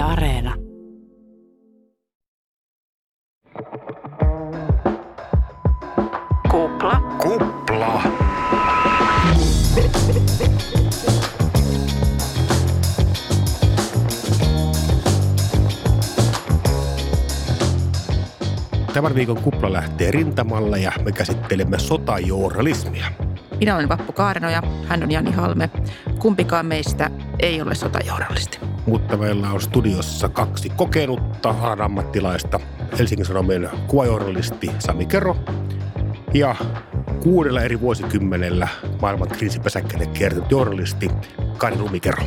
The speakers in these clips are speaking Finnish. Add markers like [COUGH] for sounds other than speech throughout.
Yle Areena. Kupla. Kupla. Tämän viikon kupla lähtee rintamalle ja me käsittelemme sotajournalismia. Minä olen Vappu Kaarenoja, hän on Jani Halme. Kumpikaan meistä ei ole sotajournalisti. Mutta meillä on studiossa kaksi kokenutta ammattilaista. Helsingin Sanomien kuvajournalisti Sami Kero ja kuudella eri vuosikymmenellä maailman kriisipesäkkeelle kiertänyt journalisti Kari Lumikero.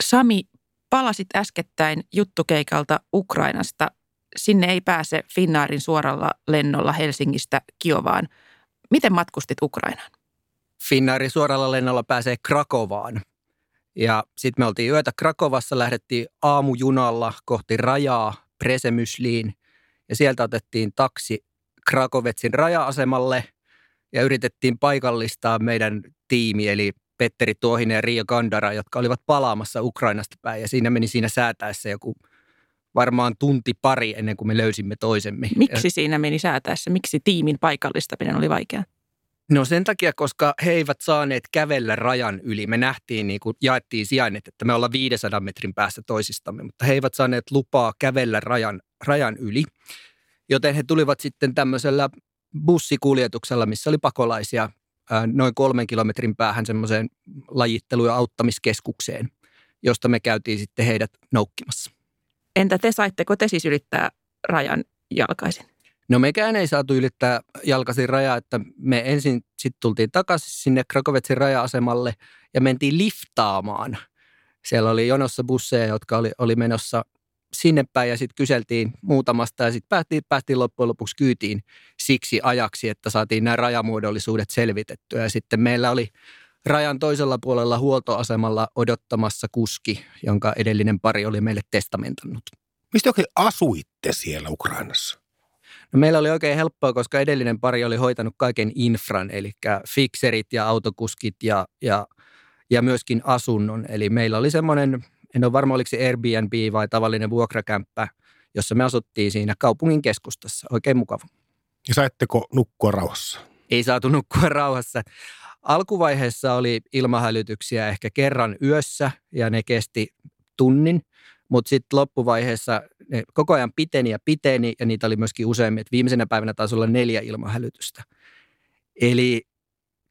Sami, palasit äskettäin juttukeikalta Ukrainasta. Sinne ei pääse Finnaarin suoralla lennolla Helsingistä Kiovaan. Miten matkustit Ukrainaan? Finnaarin suoralla lennolla pääsee Krakovaan. Ja sitten me oltiin yötä Krakovassa, lähdettiin aamujunalla kohti rajaa Presemysliin. Ja sieltä otettiin taksi Krakovetsin raja-asemalle ja yritettiin paikallistaa meidän tiimi, eli Petteri Tuohinen ja Riia Kandara, jotka olivat palaamassa Ukrainasta päin. Ja siinä meni siinä säätäessä joku varmaan tunti pari ennen kuin me löysimme toisemme. Miksi siinä meni säätäessä? Miksi tiimin paikallistaminen oli vaikeaa? No sen takia, koska he eivät saaneet kävellä rajan yli. Me nähtiin, niin kuin jaettiin sijainnit, että me ollaan 500 metrin päässä toisistamme, mutta he eivät saaneet lupaa kävellä rajan, rajan yli. Joten he tulivat sitten tämmöisellä bussikuljetuksella, missä oli pakolaisia noin kolmen kilometrin päähän semmoiseen lajittelu- ja auttamiskeskukseen, josta me käytiin sitten heidät noukkimassa. Entä te saitteko te siis ylittää rajan jalkaisin? No mekään ei saatu ylittää jalkaisin rajaa, että me ensin sitten tultiin takaisin sinne Krakovetsin raja-asemalle ja mentiin liftaamaan. Siellä oli jonossa busseja, jotka oli, oli menossa sinne päin ja sitten kyseltiin muutamasta ja sitten päästiin, päästiin loppujen lopuksi kyytiin siksi ajaksi, että saatiin nämä rajamuodollisuudet selvitettyä. Ja sitten meillä oli rajan toisella puolella huoltoasemalla odottamassa kuski, jonka edellinen pari oli meille testamentannut. Mistä oikein asuitte siellä Ukrainassa? No meillä oli oikein helppoa, koska edellinen pari oli hoitanut kaiken infran, eli fikserit ja autokuskit ja, ja, ja myöskin asunnon. Eli meillä oli semmoinen, en ole varma oliko se Airbnb vai tavallinen vuokrakämppä, jossa me asuttiin siinä kaupungin keskustassa. Oikein mukava. Ja saitteko nukkua rauhassa? Ei saatu nukkua rauhassa. Alkuvaiheessa oli ilmahälytyksiä ehkä kerran yössä ja ne kesti tunnin, mutta sitten loppuvaiheessa ne koko ajan piteni ja piteni ja niitä oli myöskin useammin. Viimeisenä päivänä taisi olla neljä ilmahälytystä. Eli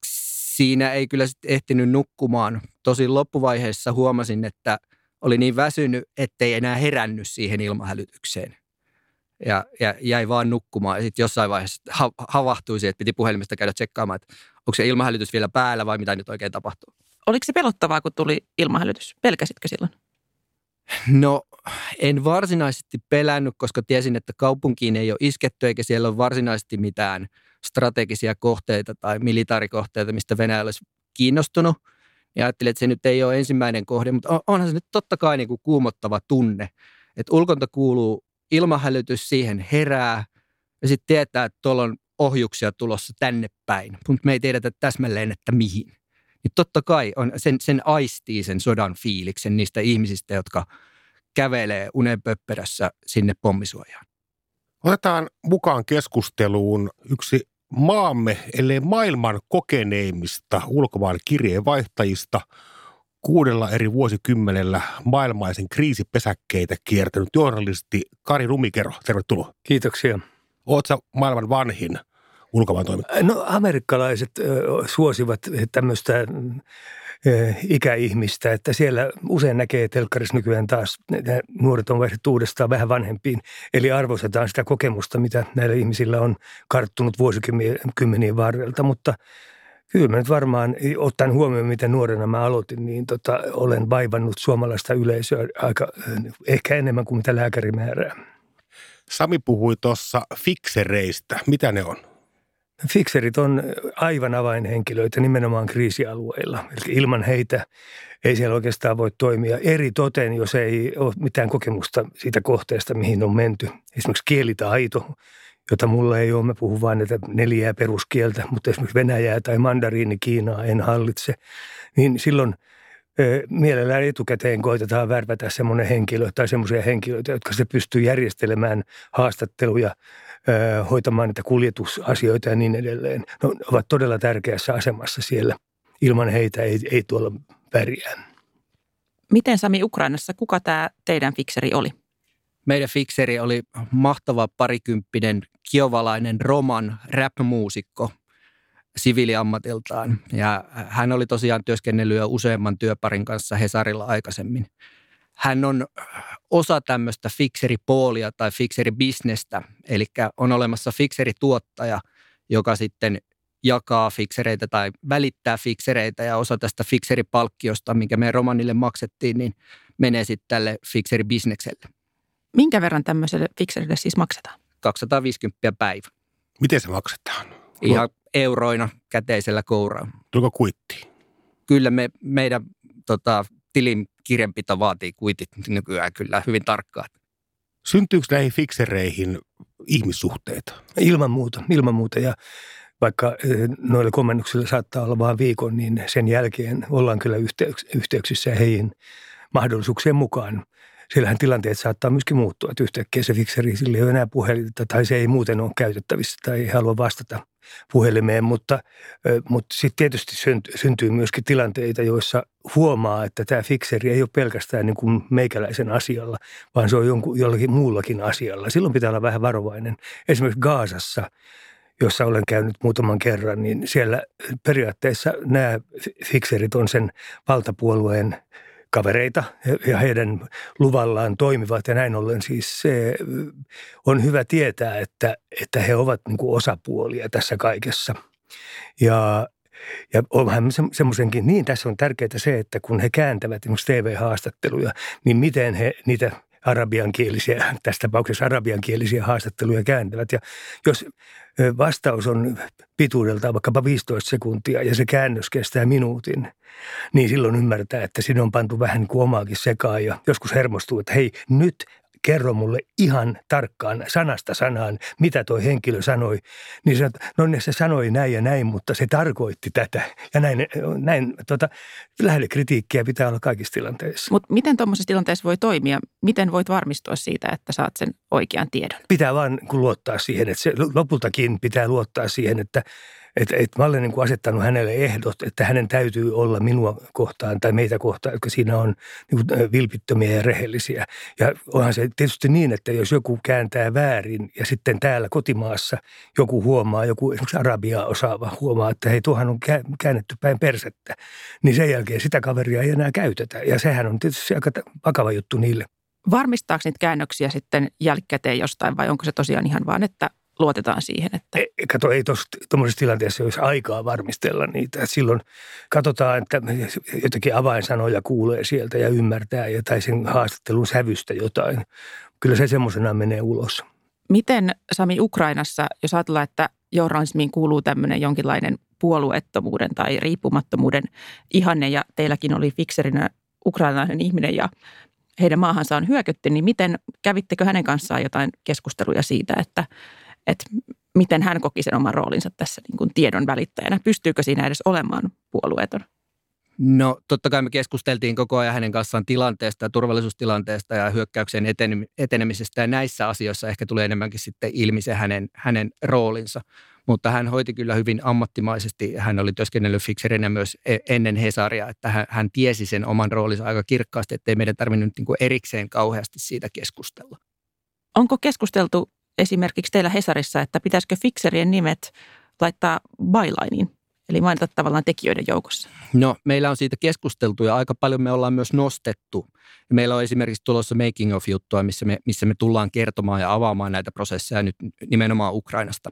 siinä ei kyllä sitten ehtinyt nukkumaan. Tosin loppuvaiheessa huomasin, että oli niin väsynyt, ettei enää herännyt siihen ilmahälytykseen. Ja, ja jäi vaan nukkumaan. Ja sitten jossain vaiheessa ha- havahtui siihen, että piti puhelimesta käydä tsekkaamaan, että onko se ilmahälytys vielä päällä vai mitä nyt oikein tapahtuu. Oliko se pelottavaa, kun tuli ilmahälytys? Pelkäsitkö silloin? No en varsinaisesti pelännyt, koska tiesin, että kaupunkiin ei ole isketty eikä siellä ole varsinaisesti mitään strategisia kohteita tai militaarikohteita, mistä Venäjä olisi kiinnostunut. Ja ajattelin, että se nyt ei ole ensimmäinen kohde, mutta onhan se nyt totta kai niin kuin kuumottava tunne. Että ulkonta kuuluu ilmahälytys, siihen herää ja sitten tietää, että tuolla on ohjuksia tulossa tänne päin, mutta me ei tiedetä täsmälleen, että mihin. Niin totta kai on, sen, sen aistii sen sodan fiiliksen niistä ihmisistä, jotka kävelee unenpöpperässä sinne pommisuojaan. Otetaan mukaan keskusteluun yksi maamme, ellei maailman kokeneimmista ulkomaan kirjeenvaihtajista, kuudella eri vuosikymmenellä maailmaisen kriisipesäkkeitä kiertänyt journalisti Kari Rumikero. Tervetuloa. Kiitoksia. Oletko maailman vanhin ulkomaan toimittaja? No amerikkalaiset suosivat tämmöistä ikäihmistä, että siellä usein näkee telkkarissa nykyään taas, nuoret on vaihdettu uudestaan vähän vanhempiin. Eli arvostetaan sitä kokemusta, mitä näillä ihmisillä on karttunut vuosikymmenien varrelta, mutta Kyllä mä nyt varmaan, ottaen huomioon, miten nuorena mä aloitin, niin tota, olen vaivannut suomalaista yleisöä aika, ehkä enemmän kuin mitä lääkäri määrää. Sami puhui tuossa fiksereistä. Mitä ne on? Fikserit on aivan avainhenkilöitä nimenomaan kriisialueilla. Eli ilman heitä ei siellä oikeastaan voi toimia eri toten, jos ei ole mitään kokemusta siitä kohteesta, mihin on menty. Esimerkiksi kielitaito, jota mulla ei ole. Mä puhun vain näitä neljää peruskieltä, mutta esimerkiksi Venäjää tai mandariini Kiinaa en hallitse. Niin silloin mielellään etukäteen koitetaan värvätä semmoinen henkilö tai semmoisia henkilöitä, jotka se pystyy järjestelemään haastatteluja, hoitamaan niitä kuljetusasioita ja niin edelleen. No, ovat todella tärkeässä asemassa siellä. Ilman heitä ei, ei tuolla pärjää. Miten Sami Ukrainassa, kuka tämä teidän fikseri oli? Meidän fikseri oli mahtava parikymppinen kiovalainen roman rap-muusikko siviiliammatiltaan. Ja hän oli tosiaan työskennellyt jo useamman työparin kanssa Hesarilla aikaisemmin. Hän on osa tämmöistä fikseripoolia tai fikseribisnestä, eli on olemassa fikserituottaja, joka sitten jakaa fiksereitä tai välittää fiksereitä ja osa tästä fikseripalkkiosta, minkä me romanille maksettiin, niin menee sitten tälle fikseribisnekselle. Minkä verran tämmöiselle fikserille siis maksetaan? 250 päivä. Miten se maksetaan? Ihan euroina käteisellä kouraa. Tuliko kuitti? Kyllä me, meidän tota, tilin kirjanpito vaatii kuitit nykyään kyllä hyvin tarkkaan. Syntyykö näihin fiksereihin ihmissuhteita? Ilman muuta, ilman muuta. Ja vaikka eh, noilla komennuksilla saattaa olla vain viikon, niin sen jälkeen ollaan kyllä yhteyksissä heihin mahdollisuuksien mukaan. Siellähän tilanteet saattaa myöskin muuttua, että yhtäkkiä se fikseri sille ei ole enää puhelinta tai se ei muuten ole käytettävissä tai ei halua vastata puhelimeen, mutta, mutta sitten tietysti syntyy myöskin tilanteita, joissa huomaa, että tämä fikseri ei ole pelkästään niin kuin meikäläisen asialla, vaan se on jonkun, jollakin muullakin asialla. Silloin pitää olla vähän varovainen. Esimerkiksi Gaasassa jossa olen käynyt muutaman kerran, niin siellä periaatteessa nämä fikserit on sen valtapuolueen kavereita ja heidän luvallaan toimivat ja näin ollen siis se on hyvä tietää, että, että he ovat niin kuin osapuolia tässä kaikessa. Ja ja onhan semmoisenkin, niin tässä on tärkeää se, että kun he kääntävät esimerkiksi TV-haastatteluja, niin miten he niitä arabiankielisiä, [LAUGHS] tässä tapauksessa arabiankielisiä haastatteluja kääntävät. Ja jos vastaus on pituudeltaan vaikkapa 15 sekuntia ja se käännös kestää minuutin, niin silloin ymmärtää, että siinä on pantu vähän niin kuin omaakin sekaan ja joskus hermostuu, että hei, nyt kerro mulle ihan tarkkaan sanasta sanaan, mitä tuo henkilö sanoi. Niin se, no niin se sanoi näin ja näin, mutta se tarkoitti tätä. Ja näin, näin tota, lähelle kritiikkiä pitää olla kaikissa tilanteissa. Mutta miten tuommoisessa tilanteessa voi toimia? Miten voit varmistua siitä, että saat sen oikean tiedon? Pitää vaan luottaa siihen, että se lopultakin pitää luottaa siihen, että että et mä olen niin kuin asettanut hänelle ehdot, että hänen täytyy olla minua kohtaan tai meitä kohtaan, jotka siinä on niin kuin vilpittömiä ja rehellisiä. Ja onhan se tietysti niin, että jos joku kääntää väärin ja sitten täällä kotimaassa joku huomaa, joku esimerkiksi arabia osaava huomaa, että hei tuohan on käännetty päin persettä, niin sen jälkeen sitä kaveria ei enää käytetä. Ja sehän on tietysti aika vakava juttu niille. Varmistaako niitä käännöksiä sitten jälkikäteen jostain vai onko se tosiaan ihan vaan, että luotetaan siihen. Että... E, kato, ei tuommoisessa tilanteessa olisi aikaa varmistella niitä. Silloin katsotaan, että jotakin avainsanoja kuulee sieltä ja ymmärtää ja tai sen haastattelun sävystä jotain. Kyllä se semmoisena menee ulos. Miten Sami Ukrainassa, jos ajatellaan, että journalismiin kuuluu tämmöinen jonkinlainen puolueettomuuden tai riippumattomuuden ihanne ja teilläkin oli fikserinä ukrainalainen ihminen ja heidän maahansa on hyökytty, niin miten kävittekö hänen kanssaan jotain keskusteluja siitä, että että miten hän koki sen oman roolinsa tässä niin kuin tiedon välittäjänä. Pystyykö siinä edes olemaan puolueeton? No totta kai me keskusteltiin koko ajan hänen kanssaan tilanteesta ja turvallisuustilanteesta ja hyökkäyksen etenemisestä ja näissä asioissa ehkä tulee enemmänkin sitten ilmi se hänen, hänen roolinsa. Mutta hän hoiti kyllä hyvin ammattimaisesti. Hän oli työskennellyt fikserinä myös e-, ennen Hesaria, että hän, hän tiesi sen oman roolinsa aika kirkkaasti, ettei meidän tarvinnut niin erikseen kauheasti siitä keskustella. Onko keskusteltu esimerkiksi teillä Hesarissa, että pitäisikö fikserien nimet laittaa bylinein, eli mainita tavallaan tekijöiden joukossa? No, meillä on siitä keskusteltu ja aika paljon me ollaan myös nostettu. Meillä on esimerkiksi tulossa making of juttua, missä me, missä me tullaan kertomaan ja avaamaan näitä prosesseja nyt nimenomaan Ukrainasta.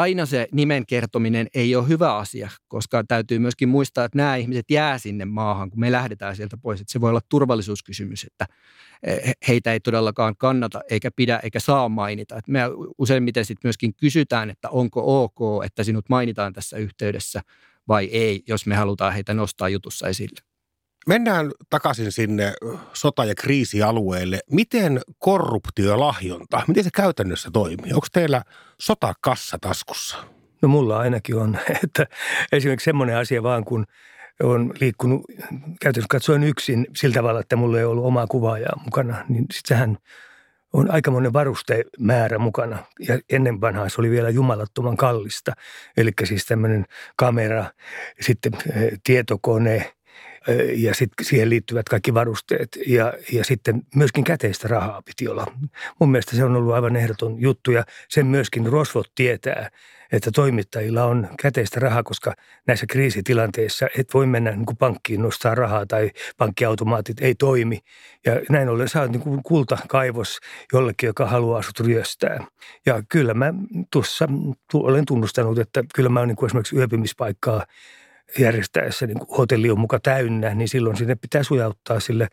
Aina se nimen kertominen ei ole hyvä asia, koska täytyy myöskin muistaa, että nämä ihmiset jää sinne maahan, kun me lähdetään sieltä pois. Että se voi olla turvallisuuskysymys, että heitä ei todellakaan kannata eikä pidä eikä saa mainita. Että me useimmiten sitten myöskin kysytään, että onko ok, että sinut mainitaan tässä yhteydessä vai ei, jos me halutaan heitä nostaa jutussa esille. Mennään takaisin sinne sota- ja kriisialueelle. Miten korruptio lahjonta, miten se käytännössä toimii? Onko teillä sotakassa taskussa? No mulla ainakin on, [LAUGHS] että esimerkiksi semmoinen asia vaan, kun on liikkunut käytännössä katsoen yksin sillä tavalla, että mulla ei ollut omaa kuvaajaa mukana, niin sitten sehän on aikamoinen varustemäärä mukana. Ja ennen vanhaa se oli vielä jumalattoman kallista. Eli siis tämmöinen kamera, sitten eh, tietokone, ja sitten siihen liittyvät kaikki varusteet ja, ja sitten myöskin käteistä rahaa piti olla. Mun mielestä se on ollut aivan ehdoton juttu ja sen myöskin Rosvot tietää, että toimittajilla on käteistä rahaa, koska näissä kriisitilanteissa et voi mennä niin kuin pankkiin nostaa rahaa tai pankkiautomaatit ei toimi. Ja näin ollen saa niin kuin kultakaivos jollekin, joka haluaa sut ryöstää. Ja kyllä mä tuossa olen tunnustanut, että kyllä mä niin kuin esimerkiksi yöpymispaikkaa järjestäessä niin hotelli on muka täynnä, niin silloin sinne pitää sujauttaa sille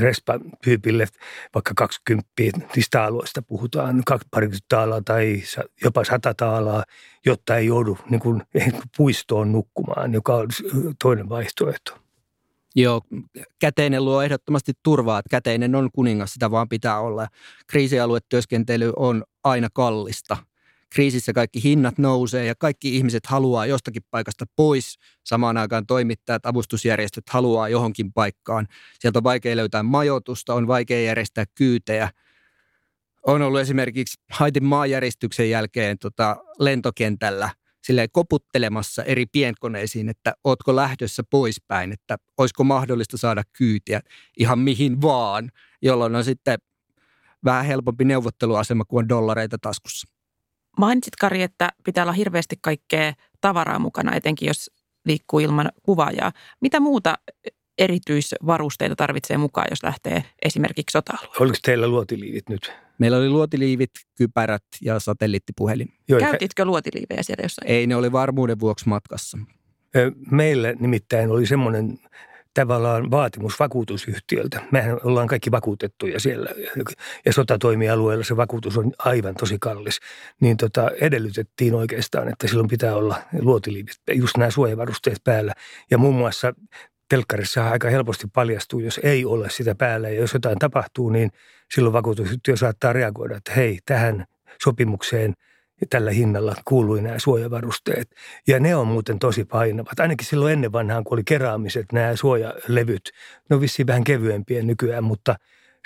respa-tyypille vaikka 20 niistä aloista puhutaan, parikymmentä taalaa tai jopa sata taalaa, jotta ei joudu niin kuin, [LAUGHS] puistoon nukkumaan, joka on toinen vaihtoehto. Joo, käteinen luo ehdottomasti turvaa, että käteinen on kuningas, sitä vaan pitää olla. Kriisialuetyöskentely on aina kallista – kriisissä kaikki hinnat nousee ja kaikki ihmiset haluaa jostakin paikasta pois. Samaan aikaan toimittajat, avustusjärjestöt haluaa johonkin paikkaan. Sieltä on vaikea löytää majoitusta, on vaikea järjestää kyytejä. On ollut esimerkiksi Haitin maanjäristyksen jälkeen tota, lentokentällä sille koputtelemassa eri pienkoneisiin, että ootko lähdössä poispäin, että olisiko mahdollista saada kyytiä ihan mihin vaan, jolloin on sitten vähän helpompi neuvotteluasema kuin dollareita taskussa. Mainitsit Kari, että pitää olla hirveästi kaikkea tavaraa mukana, etenkin jos liikkuu ilman kuvaajaa. Mitä muuta erityisvarusteita tarvitsee mukaan, jos lähtee esimerkiksi sota-alueelle? Oliko teillä luotiliivit nyt? Meillä oli luotiliivit, kypärät ja satelliittipuhelin. Joo, Käytitkö luotiliivejä siellä jossain? Ei, ne oli varmuuden vuoksi matkassa. Meillä nimittäin oli semmoinen tavallaan vaatimus vakuutusyhtiöltä. Mehän ollaan kaikki vakuutettuja siellä ja sotatoimialueella se vakuutus on aivan tosi kallis. Niin tota, edellytettiin oikeastaan, että silloin pitää olla luotiliivit, just nämä suojavarusteet päällä. Ja muun muassa telkkarissa aika helposti paljastuu, jos ei ole sitä päällä ja jos jotain tapahtuu, niin silloin vakuutusyhtiö saattaa reagoida, että hei, tähän sopimukseen – tällä hinnalla kuului nämä suojavarusteet. Ja ne on muuten tosi painavat. Ainakin silloin ennen vanhaan, kun oli keraamiset, nämä suojalevyt, ne on vissiin vähän kevyempiä nykyään, mutta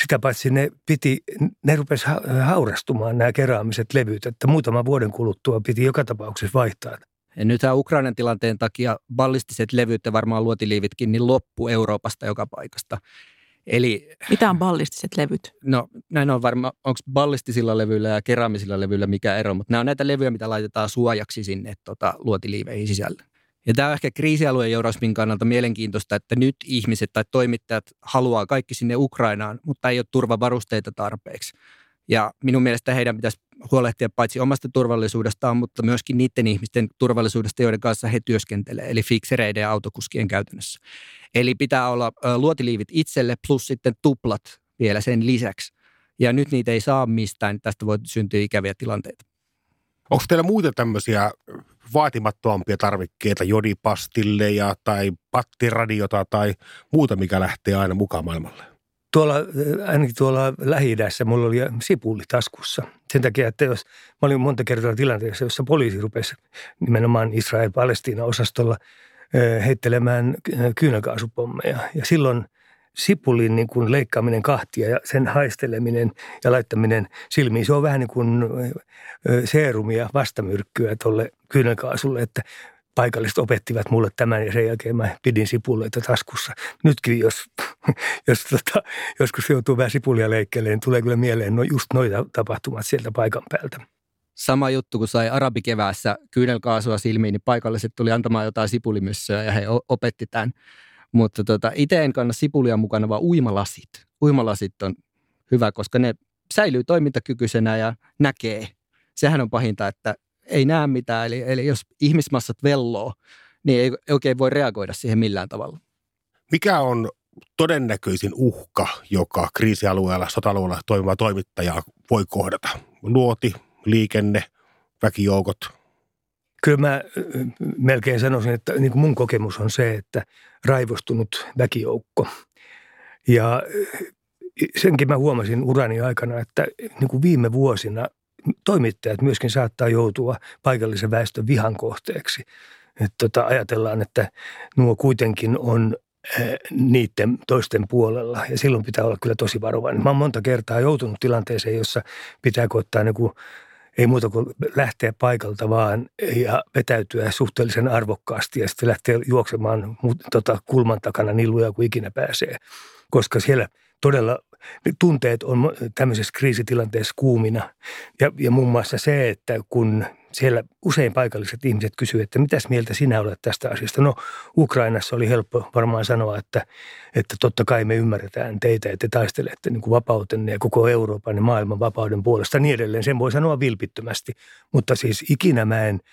sitä paitsi ne piti, ne rupesi haurastumaan nämä keraamiset levyt, että muutaman vuoden kuluttua piti joka tapauksessa vaihtaa. Ja nythän Ukrainan tilanteen takia ballistiset levyt ja varmaan luotiliivitkin niin loppu Euroopasta joka paikasta. Eli, Mitä on ballistiset levyt? No näin on varmaan, onko ballistisilla levyillä ja keramisilla levyillä mikä ero, mutta nämä on näitä levyjä, mitä laitetaan suojaksi sinne tota, luotiliiveihin sisälle. Ja tämä on ehkä kriisialueen journalismin kannalta mielenkiintoista, että nyt ihmiset tai toimittajat haluaa kaikki sinne Ukrainaan, mutta ei ole turvavarusteita tarpeeksi. Ja minun mielestä heidän pitäisi huolehtia paitsi omasta turvallisuudestaan, mutta myöskin niiden ihmisten turvallisuudesta, joiden kanssa he työskentelevät, eli fiksereiden ja autokuskien käytännössä. Eli pitää olla luotiliivit itselle plus sitten tuplat vielä sen lisäksi. Ja nyt niitä ei saa mistään, tästä voi syntyä ikäviä tilanteita. Onko teillä muita tämmöisiä vaatimattomampia tarvikkeita, jodipastilleja tai pattiradiota tai muuta, mikä lähtee aina mukaan maailmalle? Tuolla, ainakin tuolla lähi mulla oli sipuli taskussa. Sen takia, että jos mä olin monta kertaa tilanteessa, jossa poliisi rupesi nimenomaan Israel-Palestiina-osastolla heittelemään kyynäkaasupommeja. Ja silloin sipulin niin kuin leikkaaminen kahtia ja sen haisteleminen ja laittaminen silmiin, se on vähän niin kuin seerumia vastamyrkkyä tuolle kyynäkaasulle, että paikalliset opettivat mulle tämän ja sen jälkeen mä pidin sipuleita taskussa. Nytkin jos, [LAUGHS] jos tota, joskus joutuu vähän sipulia leikkeelle, niin tulee kyllä mieleen no just noita tapahtumat sieltä paikan päältä. Sama juttu, kun sai arabikeväässä kyynelkaasua silmiin, niin paikalliset tuli antamaan jotain sipulimyssyä ja he opetti tämän. Mutta tota, itse en kanna sipulia mukana, vaan uimalasit. Uimalasit on hyvä, koska ne säilyy toimintakykyisenä ja näkee. Sehän on pahinta, että ei näe mitään. Eli, eli jos ihmismassat velloo, niin ei oikein voi reagoida siihen millään tavalla. Mikä on todennäköisin uhka, joka kriisialueella, sota-alueella toimiva toimittaja voi kohdata? Luoti, liikenne, väkijoukot? Kyllä mä melkein sanoisin, että niin kuin mun kokemus on se, että raivostunut väkijoukko. Ja senkin mä huomasin urani aikana, että niin kuin viime vuosina toimittajat myöskin saattaa joutua paikallisen väestön vihan kohteeksi. Että tota, ajatellaan, että nuo kuitenkin on niiden toisten puolella ja silloin pitää olla kyllä tosi varovainen. Mä oon monta kertaa joutunut tilanteeseen, jossa pitää ottaa niin kuin, ei muuta kuin lähteä paikalta vaan ja vetäytyä suhteellisen arvokkaasti ja sitten lähteä juoksemaan tota, kulman takana niin lujaa kuin ikinä pääsee. Koska siellä todella tunteet on tämmöisessä kriisitilanteessa kuumina. Ja, ja muun muassa se, että kun siellä usein paikalliset ihmiset kysyvät, että mitäs mieltä sinä olet tästä asiasta. No Ukrainassa oli helppo varmaan sanoa, että, että totta kai me ymmärretään teitä, että te taistelette niin kuin vapautenne ja koko Euroopan ja maailman vapauden puolesta niin edelleen. Sen voi sanoa vilpittömästi, mutta siis ikinä mä en –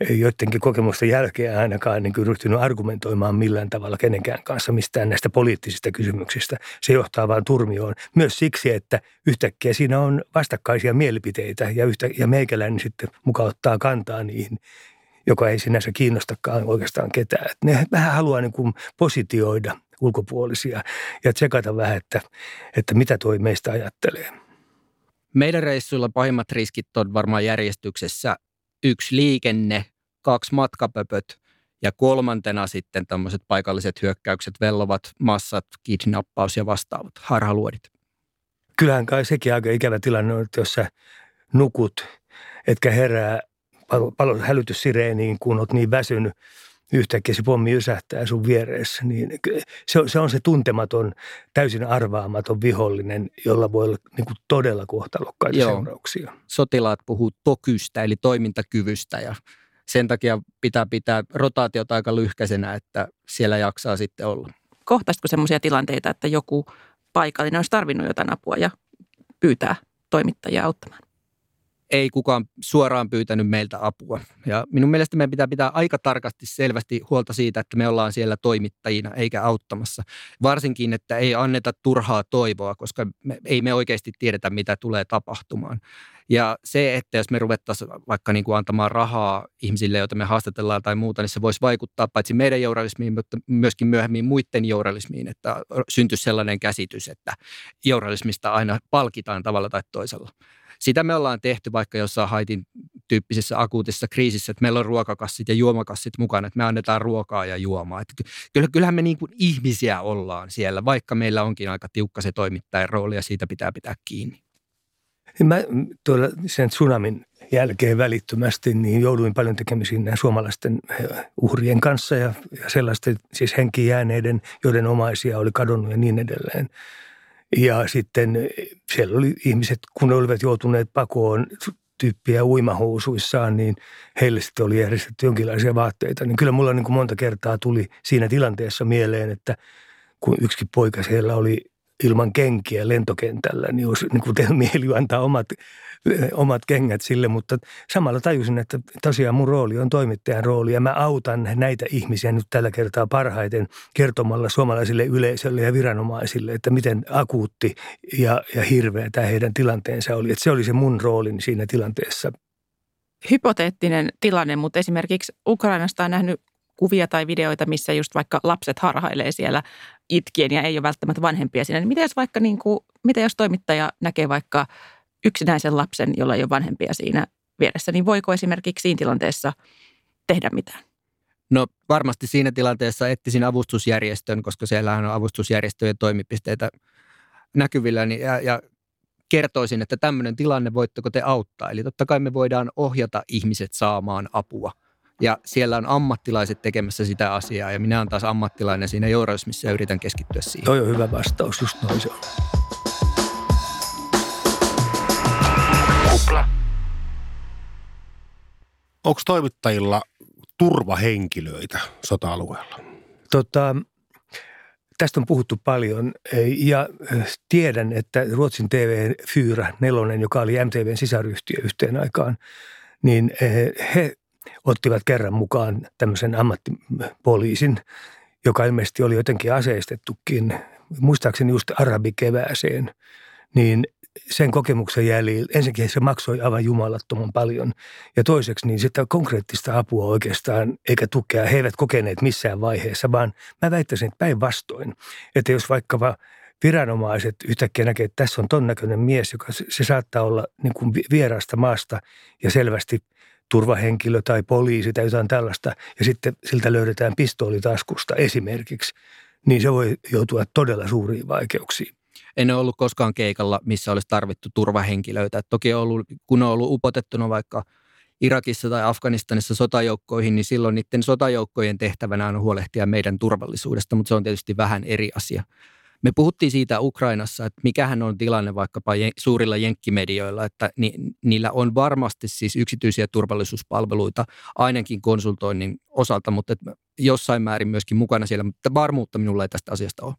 joidenkin kokemusten jälkeen ainakaan niin ryhtynyt argumentoimaan millään tavalla kenenkään kanssa mistään näistä poliittisista kysymyksistä. Se johtaa vain turmioon. Myös siksi, että yhtäkkiä siinä on vastakkaisia mielipiteitä ja, yhtä, ja meikäläinen sitten mukaan ottaa kantaa niihin, joka ei sinänsä kiinnostakaan oikeastaan ketään. Et ne vähän haluaa niin kuin positioida ulkopuolisia ja tsekata vähän, että, että mitä toi meistä ajattelee. Meidän reissuilla pahimmat riskit on varmaan järjestyksessä yksi liikenne, kaksi matkapöpöt ja kolmantena sitten tämmöiset paikalliset hyökkäykset, vellovat massat, kidnappaus ja vastaavat, harhaluodit. Kyllähän kai sekin aika ikävä tilanne on, että jos sä nukut, etkä herää paljon hälytyssireeniin, kun oot niin väsynyt, yhtäkkiä se pommi ysähtää sun viereessä, niin se on, se on se tuntematon, täysin arvaamaton vihollinen, jolla voi olla niin kuin todella kohtalokkaita Joo. seurauksia. Sotilaat puhuu tokystä eli toimintakyvystä ja sen takia pitää pitää rotaatiota aika lyhkäisenä, että siellä jaksaa sitten olla. Kohtaisitko sellaisia tilanteita, että joku paikallinen olisi tarvinnut jotain apua ja pyytää toimittajia auttamaan? Ei kukaan suoraan pyytänyt meiltä apua. Ja minun mielestä meidän pitää pitää aika tarkasti selvästi huolta siitä, että me ollaan siellä toimittajina eikä auttamassa. Varsinkin, että ei anneta turhaa toivoa, koska me, ei me oikeasti tiedetä, mitä tulee tapahtumaan. Ja se, että jos me ruvettaisiin vaikka niin kuin antamaan rahaa ihmisille, joita me haastatellaan tai muuta, niin se voisi vaikuttaa paitsi meidän journalismiin, mutta myöskin myöhemmin muiden journalismiin, että syntyisi sellainen käsitys, että journalismista aina palkitaan tavalla tai toisella. Sitä me ollaan tehty vaikka jossain haitin tyyppisessä akuutissa kriisissä, että meillä on ruokakassit ja juomakassit mukana, että me annetaan ruokaa ja juomaa. Että kyllä, kyllähän me niin kuin ihmisiä ollaan siellä, vaikka meillä onkin aika tiukka se toimittajan rooli ja siitä pitää pitää kiinni. Mä tuolla sen tsunamin jälkeen välittömästi niin jouduin paljon tekemisiin suomalaisten eh, uhrien kanssa ja, ja sellaisten siis henki jääneiden, joiden omaisia oli kadonnut ja niin edelleen. Ja sitten siellä oli ihmiset, kun ne olivat joutuneet pakoon tyyppiä uimahousuissaan, niin heille sitten oli järjestetty jonkinlaisia vaatteita. Niin kyllä mulla niin kuin monta kertaa tuli siinä tilanteessa mieleen, että kun yksi poika siellä oli ilman kenkiä lentokentällä, niin olisi niin kuin tehnyt [LAUGHS] mieli antaa omat omat kengät sille, mutta samalla tajusin, että tosiaan mun rooli on toimittajan rooli ja mä autan näitä ihmisiä nyt tällä kertaa parhaiten kertomalla suomalaisille yleisölle ja viranomaisille, että miten akuutti ja, ja hirveä tämä heidän tilanteensa oli. Että se oli se mun roolin siinä tilanteessa. Hypoteettinen tilanne, mutta esimerkiksi Ukrainasta on nähnyt kuvia tai videoita, missä just vaikka lapset harhailee siellä itkien ja ei ole välttämättä vanhempia siinä. Niin miten jos vaikka niin kuin, miten jos toimittaja näkee vaikka yksinäisen lapsen, jolla ei ole vanhempia siinä vieressä, niin voiko esimerkiksi siinä tilanteessa tehdä mitään? No varmasti siinä tilanteessa etsisin avustusjärjestön, koska siellä on avustusjärjestöjen toimipisteitä näkyvillä niin, ja, ja kertoisin, että tämmöinen tilanne, voitteko te auttaa? Eli totta kai me voidaan ohjata ihmiset saamaan apua. Ja siellä on ammattilaiset tekemässä sitä asiaa ja minä olen taas ammattilainen siinä journalismissa ja yritän keskittyä siihen. Toi on hyvä vastaus, just noin se on. Onko toimittajilla turvahenkilöitä sota-alueella? Tota, tästä on puhuttu paljon ja tiedän, että Ruotsin TV Fyra nelonen, joka oli MTVn sisaryhtiö yhteen aikaan, niin he ottivat kerran mukaan tämmöisen ammattipoliisin, joka ilmeisesti oli jotenkin aseistettukin, muistaakseni just arabikevääseen, niin sen kokemuksen jäljillä, ensinnäkin se maksoi aivan jumalattoman paljon. Ja toiseksi niin sitä konkreettista apua oikeastaan, eikä tukea, he eivät kokeneet missään vaiheessa, vaan mä väittäisin, että päinvastoin. Että jos vaikka viranomaiset yhtäkkiä näkee, että tässä on ton näköinen mies, joka se, se saattaa olla niin kuin vieraasta maasta ja selvästi turvahenkilö tai poliisi tai jotain tällaista, ja sitten siltä löydetään pistooli taskusta esimerkiksi, niin se voi joutua todella suuriin vaikeuksiin. En ole ollut koskaan keikalla, missä olisi tarvittu turvahenkilöitä. Toki on ollut, kun on ollut upotettuna vaikka Irakissa tai Afganistanissa sotajoukkoihin, niin silloin niiden sotajoukkojen tehtävänä on huolehtia meidän turvallisuudesta, mutta se on tietysti vähän eri asia. Me puhuttiin siitä Ukrainassa, että mikähän on tilanne vaikkapa suurilla jenkkimedioilla, että ni, niillä on varmasti siis yksityisiä turvallisuuspalveluita ainakin konsultoinnin osalta, mutta jossain määrin myöskin mukana siellä, mutta varmuutta minulla ei tästä asiasta ole.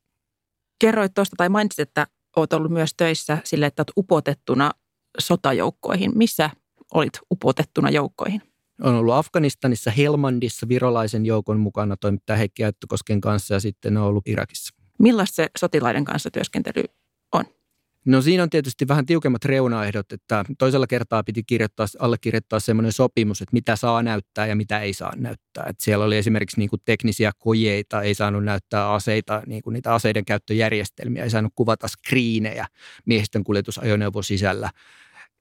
Kerroit tuosta tai mainitsit, että olet ollut myös töissä sille, että olet upotettuna sotajoukkoihin. Missä olit upotettuna joukkoihin? On ollut Afganistanissa, Helmandissa virolaisen joukon mukana toimittaja Heikki Äyttökosken kanssa ja sitten on ollut Irakissa. Millaista se sotilaiden kanssa työskentely on? No siinä on tietysti vähän tiukemmat reunaehdot, että toisella kertaa piti kirjoittaa, allekirjoittaa semmoinen sopimus, että mitä saa näyttää ja mitä ei saa näyttää. Että siellä oli esimerkiksi niin kuin teknisiä kojeita, ei saanut näyttää aseita, niin kuin niitä aseiden käyttöjärjestelmiä, ei saanut kuvata skriinejä miehistön kuljetusajoneuvon sisällä.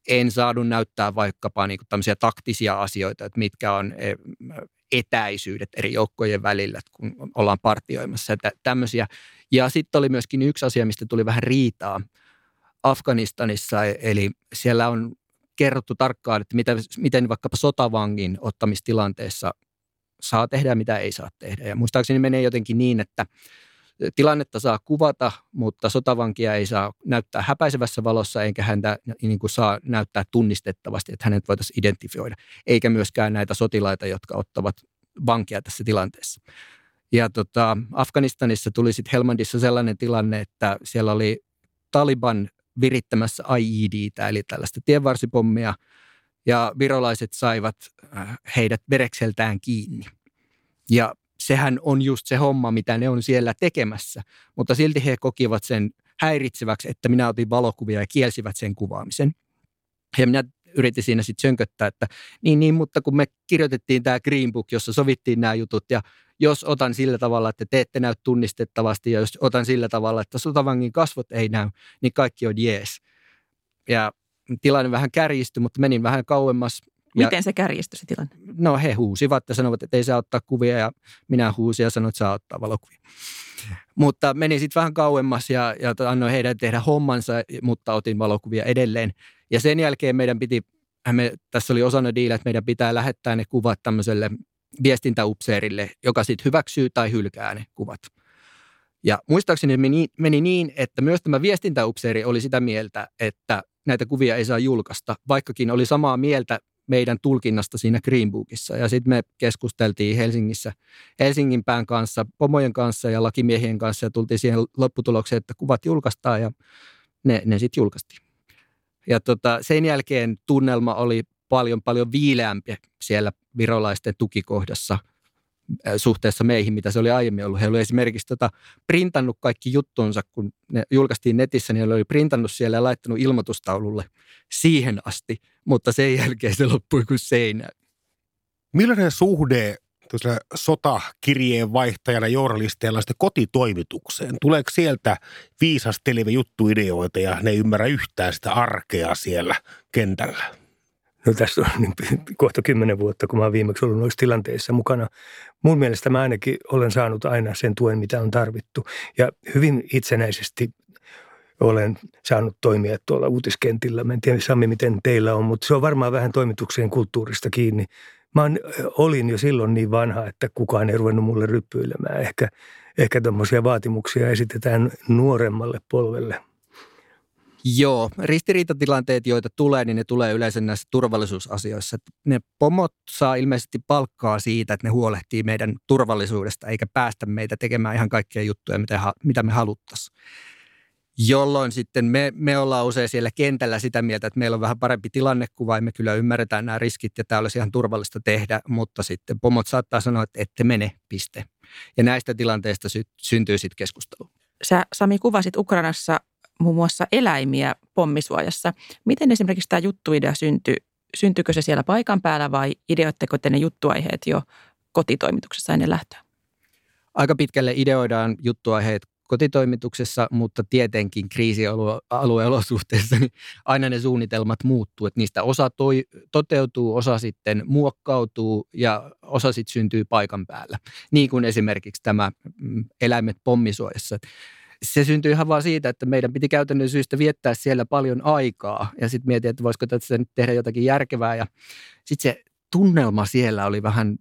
En saanut näyttää vaikkapa niin kuin taktisia asioita, että mitkä on e, etäisyydet eri joukkojen välillä, kun ollaan partioimassa ja tämmöisiä. Ja sitten oli myöskin yksi asia, mistä tuli vähän riitaa Afganistanissa, eli siellä on kerrottu tarkkaan, että mitä, miten vaikkapa sotavangin ottamistilanteessa saa tehdä ja mitä ei saa tehdä. Ja muistaakseni menee jotenkin niin, että tilannetta saa kuvata, mutta sotavankia ei saa näyttää häpäisevässä valossa, eikä häntä niin kuin saa näyttää tunnistettavasti, että hänet voitaisiin identifioida, eikä myöskään näitä sotilaita, jotka ottavat vankia tässä tilanteessa. Ja tota, Afganistanissa tuli sitten Helmandissa sellainen tilanne, että siellä oli Taliban virittämässä IED, eli tällaista tienvarsipommia, ja virolaiset saivat äh, heidät verekseltään kiinni. Ja sehän on just se homma, mitä ne on siellä tekemässä, mutta silti he kokivat sen häiritseväksi, että minä otin valokuvia ja kielsivät sen kuvaamisen. Ja minä yritin siinä sitten sönköttää, että niin, niin, mutta kun me kirjoitettiin tämä Green Book, jossa sovittiin nämä jutut ja jos otan sillä tavalla, että te ette näy tunnistettavasti ja jos otan sillä tavalla, että sotavangin kasvot ei näy, niin kaikki on jees. Ja tilanne vähän kärjistyi, mutta menin vähän kauemmas. Miten se kärjistyi se tilanne? No he huusivat ja sanovat, että ei saa ottaa kuvia ja minä huusin ja sanoin, että saa ottaa valokuvia. Mutta menin sitten vähän kauemmas ja, ja annoin heidän tehdä hommansa, mutta otin valokuvia edelleen. Ja sen jälkeen meidän piti, me, tässä oli osana diillä, että meidän pitää lähettää ne kuvat tämmöiselle viestintäupseerille, joka sitten hyväksyy tai hylkää ne kuvat. Ja muistaakseni meni, meni niin, että myös tämä viestintäupseeri oli sitä mieltä, että näitä kuvia ei saa julkaista, vaikkakin oli samaa mieltä meidän tulkinnasta siinä Greenbookissa. Ja sitten me keskusteltiin Helsingissä Helsingin pään kanssa, pomojen kanssa ja lakimiehien kanssa ja tultiin siihen lopputulokseen, että kuvat julkaistaan ja ne, ne sitten julkaistiin. Ja tota, sen jälkeen tunnelma oli paljon, paljon viileämpi siellä virolaisten tukikohdassa suhteessa meihin, mitä se oli aiemmin ollut. He olivat esimerkiksi tota, printannut kaikki juttunsa, kun ne julkaistiin netissä, niin he oli printannut siellä ja laittanut ilmoitustaululle siihen asti, mutta sen jälkeen se loppui kuin seinä. Millainen suhde sotakirjeen vaihtajana journalisteilla sitten kotitoimitukseen? Tuleeko sieltä viisastelevia juttuideoita ja ne ei ymmärrä yhtään sitä arkea siellä kentällä? No tässä on niin, kohta kymmenen vuotta, kun mä oon viimeksi ollut noissa tilanteissa mukana. Mun mielestä mä ainakin olen saanut aina sen tuen, mitä on tarvittu. Ja hyvin itsenäisesti olen saanut toimia tuolla uutiskentillä. Mä en tiedä Sami, miten teillä on, mutta se on varmaan vähän toimituksien kulttuurista kiinni. Mä olin jo silloin niin vanha, että kukaan ei ruvennut mulle ryppyilemään. Ehkä, ehkä tämmöisiä vaatimuksia esitetään nuoremmalle polvelle. Joo, ristiriitatilanteet, joita tulee, niin ne tulee yleensä näissä turvallisuusasioissa. Ne pomot saa ilmeisesti palkkaa siitä, että ne huolehtii meidän turvallisuudesta, eikä päästä meitä tekemään ihan kaikkia juttuja, mitä, mitä me haluttaisiin. Jolloin sitten me, me ollaan usein siellä kentällä sitä mieltä, että meillä on vähän parempi tilannekuva ja me kyllä ymmärretään nämä riskit ja tämä olisi ihan turvallista tehdä, mutta sitten pomot saattaa sanoa, että ette mene, piste. Ja näistä tilanteista sy- syntyy sitten keskustelu. Sä Sami kuvasit Ukrainassa muun muassa eläimiä pommisuojassa. Miten esimerkiksi tämä juttuidea syntyi? Syntyykö se siellä paikan päällä vai ideoitteko te ne juttuaiheet jo kotitoimituksessa ennen lähtöä? Aika pitkälle ideoidaan juttuaiheet kotitoimituksessa, mutta tietenkin kriisialueolosuhteissa niin aina ne suunnitelmat muuttuu. Että niistä osa toi, toteutuu, osa sitten muokkautuu ja osa sitten syntyy paikan päällä. Niin kuin esimerkiksi tämä mm, eläimet pommisuojassa. Se syntyi ihan vaan siitä, että meidän piti käytännön syystä viettää siellä paljon aikaa ja sitten mietin, että voisiko tässä nyt tehdä jotakin järkevää ja sitten se tunnelma siellä oli vähän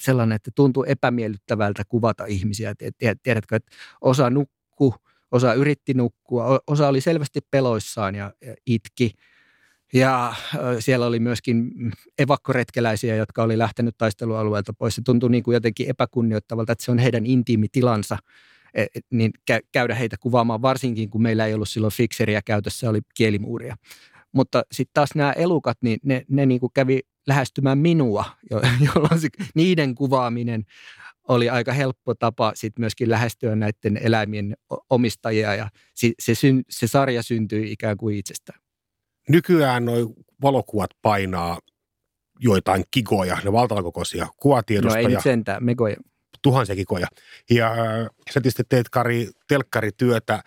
sellainen, että tuntuu epämiellyttävältä kuvata ihmisiä. Tiedätkö, että osa nukkuu, osa yritti nukkua, osa oli selvästi peloissaan ja itki. Ja siellä oli myöskin evakkoretkeläisiä, jotka oli lähtenyt taistelualueelta pois. Se tuntui niin kuin jotenkin epäkunnioittavalta, että se on heidän intiimi tilansa, e, niin käydä heitä kuvaamaan, varsinkin kun meillä ei ollut silloin fikseriä käytössä, oli kielimuuria. Mutta sitten taas nämä elukat, niin ne, ne niin kuin kävi lähestymään minua, [LAUGHS] jolloin se, niiden kuvaaminen oli aika helppo tapa sit myöskin lähestyä näiden eläimien omistajia ja se, se, se sarja syntyi ikään kuin itsestään. Nykyään nuo valokuvat painaa joitain kikoja, ne valtakokoisia kuvatiedosta. No ei nyt sentään, megoja. Tuhansia kikoja. Ja äh, sä tietysti teet Kari telkkarityötä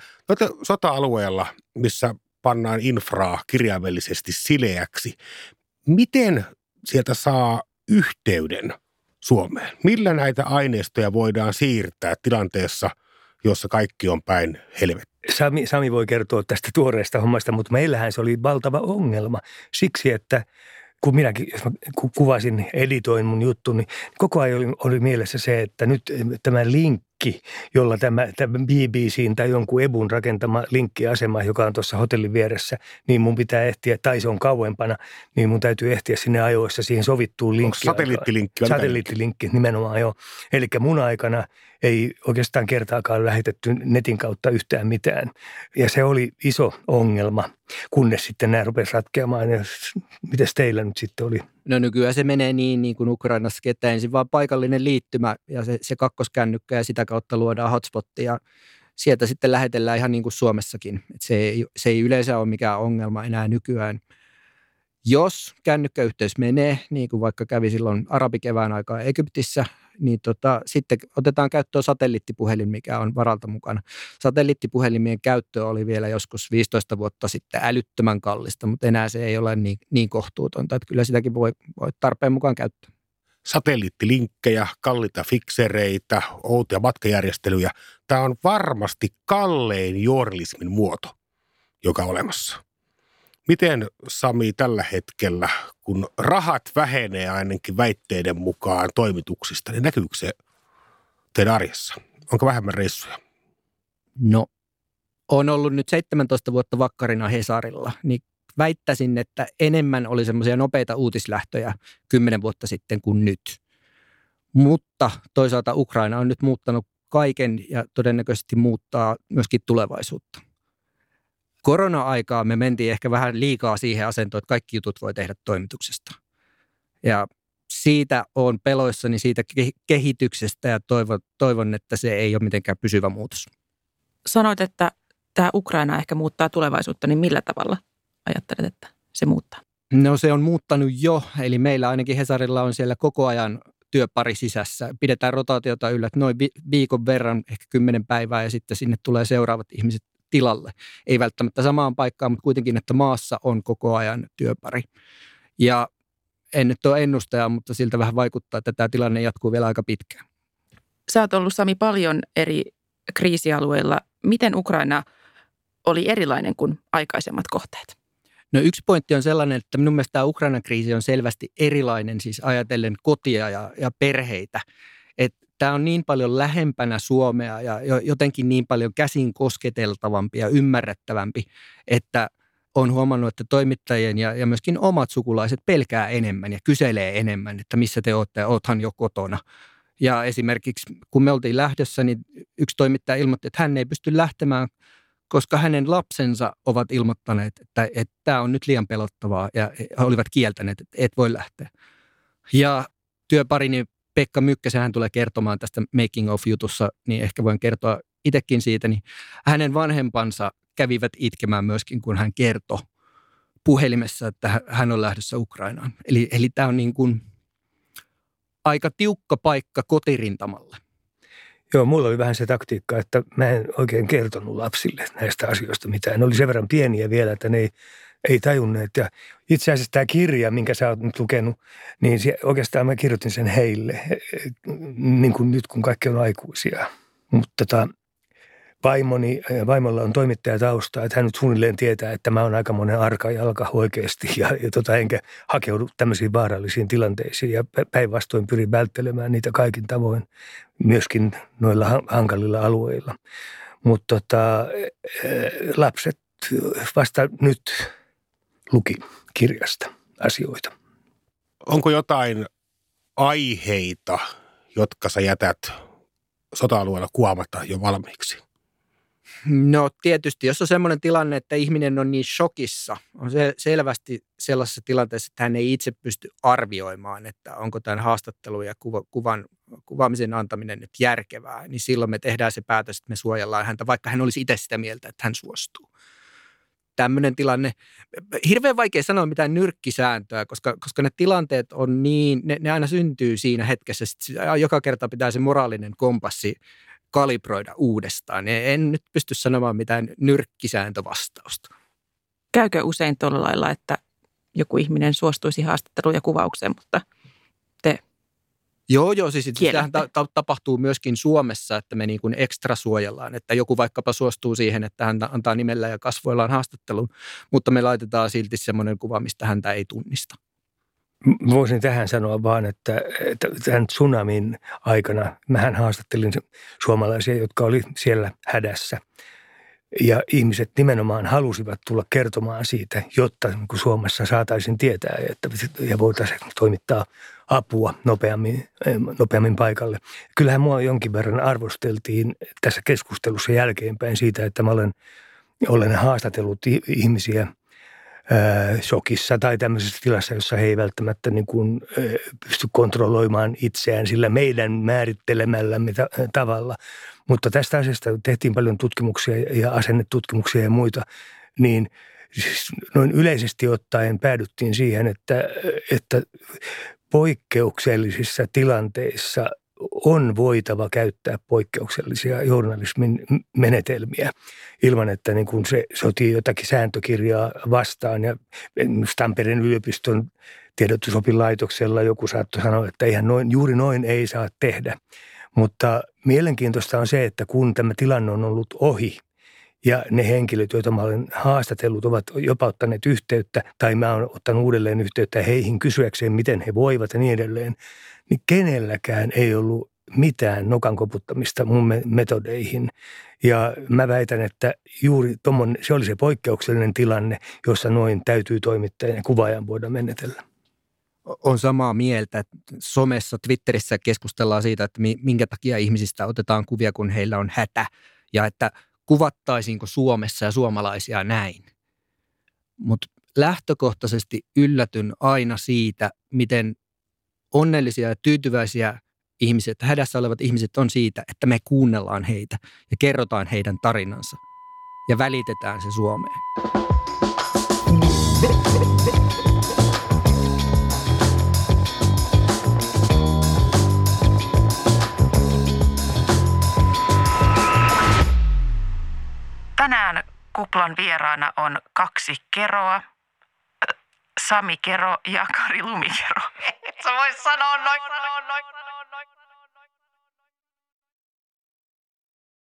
sota-alueella, missä pannaan infraa kirjaimellisesti sileäksi. Miten sieltä saa yhteyden Suomeen? Millä näitä aineistoja voidaan siirtää tilanteessa, jossa kaikki on päin helvettiä? Sami, Sami voi kertoa tästä tuoreesta hommasta, mutta meillähän se oli valtava ongelma. Siksi, että kun minäkin mä kuvasin, editoin mun juttu, niin koko ajan oli, oli mielessä se, että nyt tämä linkki, jolla tämä, tämä BBCin tai jonkun Ebun rakentama linkkiasema, joka on tuossa hotellin vieressä, niin mun pitää ehtiä, tai se on kauempana, niin mun täytyy ehtiä sinne ajoissa siihen sovittuun linkkiin. Satelliittilinkki? Satelliittilinkki nimenomaan, joo. Eli mun aikana ei oikeastaan kertaakaan lähetetty netin kautta yhtään mitään. Ja se oli iso ongelma, kunnes sitten nämä rupesi ratkeamaan. Ja miten teillä nyt sitten oli? No nykyään se menee niin, niin kuin Ukrainassa, että ensin vaan paikallinen liittymä ja se, se kakkoskännykkä ja sitä kautta luodaan hotspottia. Sieltä sitten lähetellään ihan niin kuin Suomessakin. Et se, ei, se ei yleensä ole mikään ongelma enää nykyään. Jos kännykkäyhteys menee, niin kuin vaikka kävi silloin arabikevään aikaa Egyptissä, niin tota, sitten otetaan käyttöön satelliittipuhelin, mikä on varalta mukana. Satelliittipuhelimien käyttö oli vielä joskus 15 vuotta sitten älyttömän kallista, mutta enää se ei ole niin, niin kohtuutonta, että kyllä sitäkin voi, voi tarpeen mukaan käyttää. Satelliittilinkkejä, kalliita fiksereitä, outoja matkajärjestelyjä. Tämä on varmasti kallein journalismin muoto, joka on olemassa. Miten Sami tällä hetkellä, kun rahat vähenee ainakin väitteiden mukaan toimituksista, niin näkyykö se teidän arjessa? Onko vähemmän reissuja? No, on ollut nyt 17 vuotta vakkarina Hesarilla, niin väittäisin, että enemmän oli semmoisia nopeita uutislähtöjä 10 vuotta sitten kuin nyt. Mutta toisaalta Ukraina on nyt muuttanut kaiken ja todennäköisesti muuttaa myöskin tulevaisuutta korona-aikaa me mentiin ehkä vähän liikaa siihen asentoon, että kaikki jutut voi tehdä toimituksesta. Ja siitä on peloissani siitä kehityksestä ja toivon, toivon, että se ei ole mitenkään pysyvä muutos. Sanoit, että tämä Ukraina ehkä muuttaa tulevaisuutta, niin millä tavalla ajattelet, että se muuttaa? No se on muuttanut jo, eli meillä ainakin Hesarilla on siellä koko ajan työpari sisässä. Pidetään rotaatiota yllä, että noin viikon verran, ehkä kymmenen päivää ja sitten sinne tulee seuraavat ihmiset tilalle. Ei välttämättä samaan paikkaan, mutta kuitenkin, että maassa on koko ajan työpari. Ja en nyt ole ennustaja, mutta siltä vähän vaikuttaa, että tämä tilanne jatkuu vielä aika pitkään. Sä oot ollut Sami paljon eri kriisialueilla. Miten Ukraina oli erilainen kuin aikaisemmat kohteet? No yksi pointti on sellainen, että minun mielestä tämä Ukrainan kriisi on selvästi erilainen, siis ajatellen kotia ja, ja perheitä tämä on niin paljon lähempänä Suomea ja jotenkin niin paljon käsin kosketeltavampi ja ymmärrettävämpi, että on huomannut, että toimittajien ja, ja myöskin omat sukulaiset pelkää enemmän ja kyselee enemmän, että missä te olette, oothan jo kotona. Ja esimerkiksi kun me oltiin lähdössä, niin yksi toimittaja ilmoitti, että hän ei pysty lähtemään, koska hänen lapsensa ovat ilmoittaneet, että, että tämä on nyt liian pelottavaa ja he olivat kieltäneet, että et voi lähteä. Ja työparini Pekka Mykkäsen, hän tulee kertomaan tästä Making of-jutussa, niin ehkä voin kertoa itsekin siitä, niin hänen vanhempansa kävivät itkemään myöskin, kun hän kertoi puhelimessa, että hän on lähdössä Ukrainaan. Eli, eli tämä on niin kuin aika tiukka paikka kotirintamalle. Joo, mulla oli vähän se taktiikka, että mä en oikein kertonut lapsille näistä asioista mitään. Ne oli sen verran pieniä vielä, että ne ei, ei tajunneet. Ja itse asiassa tämä kirja, minkä sä oot nyt lukenut, niin oikeastaan mä kirjoitin sen heille, niin kuin nyt kun kaikki on aikuisia. Mutta tota, vaimoni, vaimolla on toimittajatausta, että hän nyt suunnilleen tietää, että mä oon aika monen arkajalka oikeasti ja, ja tota, enkä hakeudu tämmöisiin vaarallisiin tilanteisiin ja päinvastoin pyrin välttelemään niitä kaikin tavoin myöskin noilla hankalilla alueilla. Mutta tota, lapset vasta nyt luki kirjasta asioita. Onko jotain aiheita, jotka sä jätät sota-alueella kuvaamatta jo valmiiksi? No tietysti, jos on sellainen tilanne, että ihminen on niin shokissa, on se selvästi sellaisessa tilanteessa, että hän ei itse pysty arvioimaan, että onko tämän haastattelun ja kuva, kuvan, kuvaamisen antaminen nyt järkevää, niin silloin me tehdään se päätös, että me suojellaan häntä, vaikka hän olisi itse sitä mieltä, että hän suostuu. Tämmöinen tilanne, hirveän vaikea sanoa mitään nyrkkisääntöä, koska, koska ne tilanteet on niin, ne, ne aina syntyy siinä hetkessä. Sitten joka kerta pitää se moraalinen kompassi kalibroida uudestaan. En nyt pysty sanomaan mitään nyrkkisääntövastausta. Käykö usein tuolla lailla, että joku ihminen suostuisi haastatteluun ja kuvaukseen, mutta Joo, joo, siis tämähän ta- ta- tapahtuu myöskin Suomessa, että me niin kuin ekstra suojellaan, että joku vaikkapa suostuu siihen, että hän antaa nimellä ja kasvoillaan haastattelun, mutta me laitetaan silti semmoinen kuva, mistä häntä ei tunnista. Voisin tähän sanoa vaan, että, että tämän tsunamin aikana mähän haastattelin suomalaisia, jotka oli siellä hädässä. Ja ihmiset nimenomaan halusivat tulla kertomaan siitä, jotta kun Suomessa saataisiin tietää että, ja voitaisiin toimittaa apua nopeammin, nopeammin paikalle. Kyllähän mua jonkin verran arvosteltiin tässä keskustelussa jälkeenpäin siitä, että mä olen, olen haastatellut ihmisiä – shokissa tai tämmöisessä tilassa, jossa he ei välttämättä niin kuin, pysty kontrolloimaan itseään sillä meidän määrittelemällämme tavalla. Mutta tästä asiasta tehtiin paljon tutkimuksia ja asennetutkimuksia ja muita, niin siis noin yleisesti ottaen päädyttiin siihen, että, että poikkeuksellisissa tilanteissa – on voitava käyttää poikkeuksellisia journalismin menetelmiä ilman, että niin kuin se sotii jotakin sääntökirjaa vastaan. Ja Tampereen yliopiston tiedotusopilaitoksella joku saattoi sanoa, että eihän noin, juuri noin ei saa tehdä. Mutta mielenkiintoista on se, että kun tämä tilanne on ollut ohi ja ne henkilöt, joita mä olen haastatellut, ovat jopa ottaneet yhteyttä tai mä olen ottanut uudelleen yhteyttä heihin kysyäkseen, miten he voivat ja niin edelleen – niin kenelläkään ei ollut mitään nokan koputtamista mun metodeihin. Ja mä väitän, että juuri tommon, se oli se poikkeuksellinen tilanne, jossa noin täytyy toimittajan ja kuvaajan voida menetellä. On samaa mieltä, että somessa, Twitterissä keskustellaan siitä, että minkä takia ihmisistä otetaan kuvia, kun heillä on hätä. Ja että kuvattaisiinko Suomessa ja suomalaisia näin. Mutta lähtökohtaisesti yllätyn aina siitä, miten onnellisia ja tyytyväisiä ihmiset, hädässä olevat ihmiset on siitä, että me kuunnellaan heitä ja kerrotaan heidän tarinansa ja välitetään se Suomeen. Tänään kuplan vieraana on kaksi keroa, Sami Kero ja Kari Lumikero. Et sä voi sanoa noin, sanoa noin,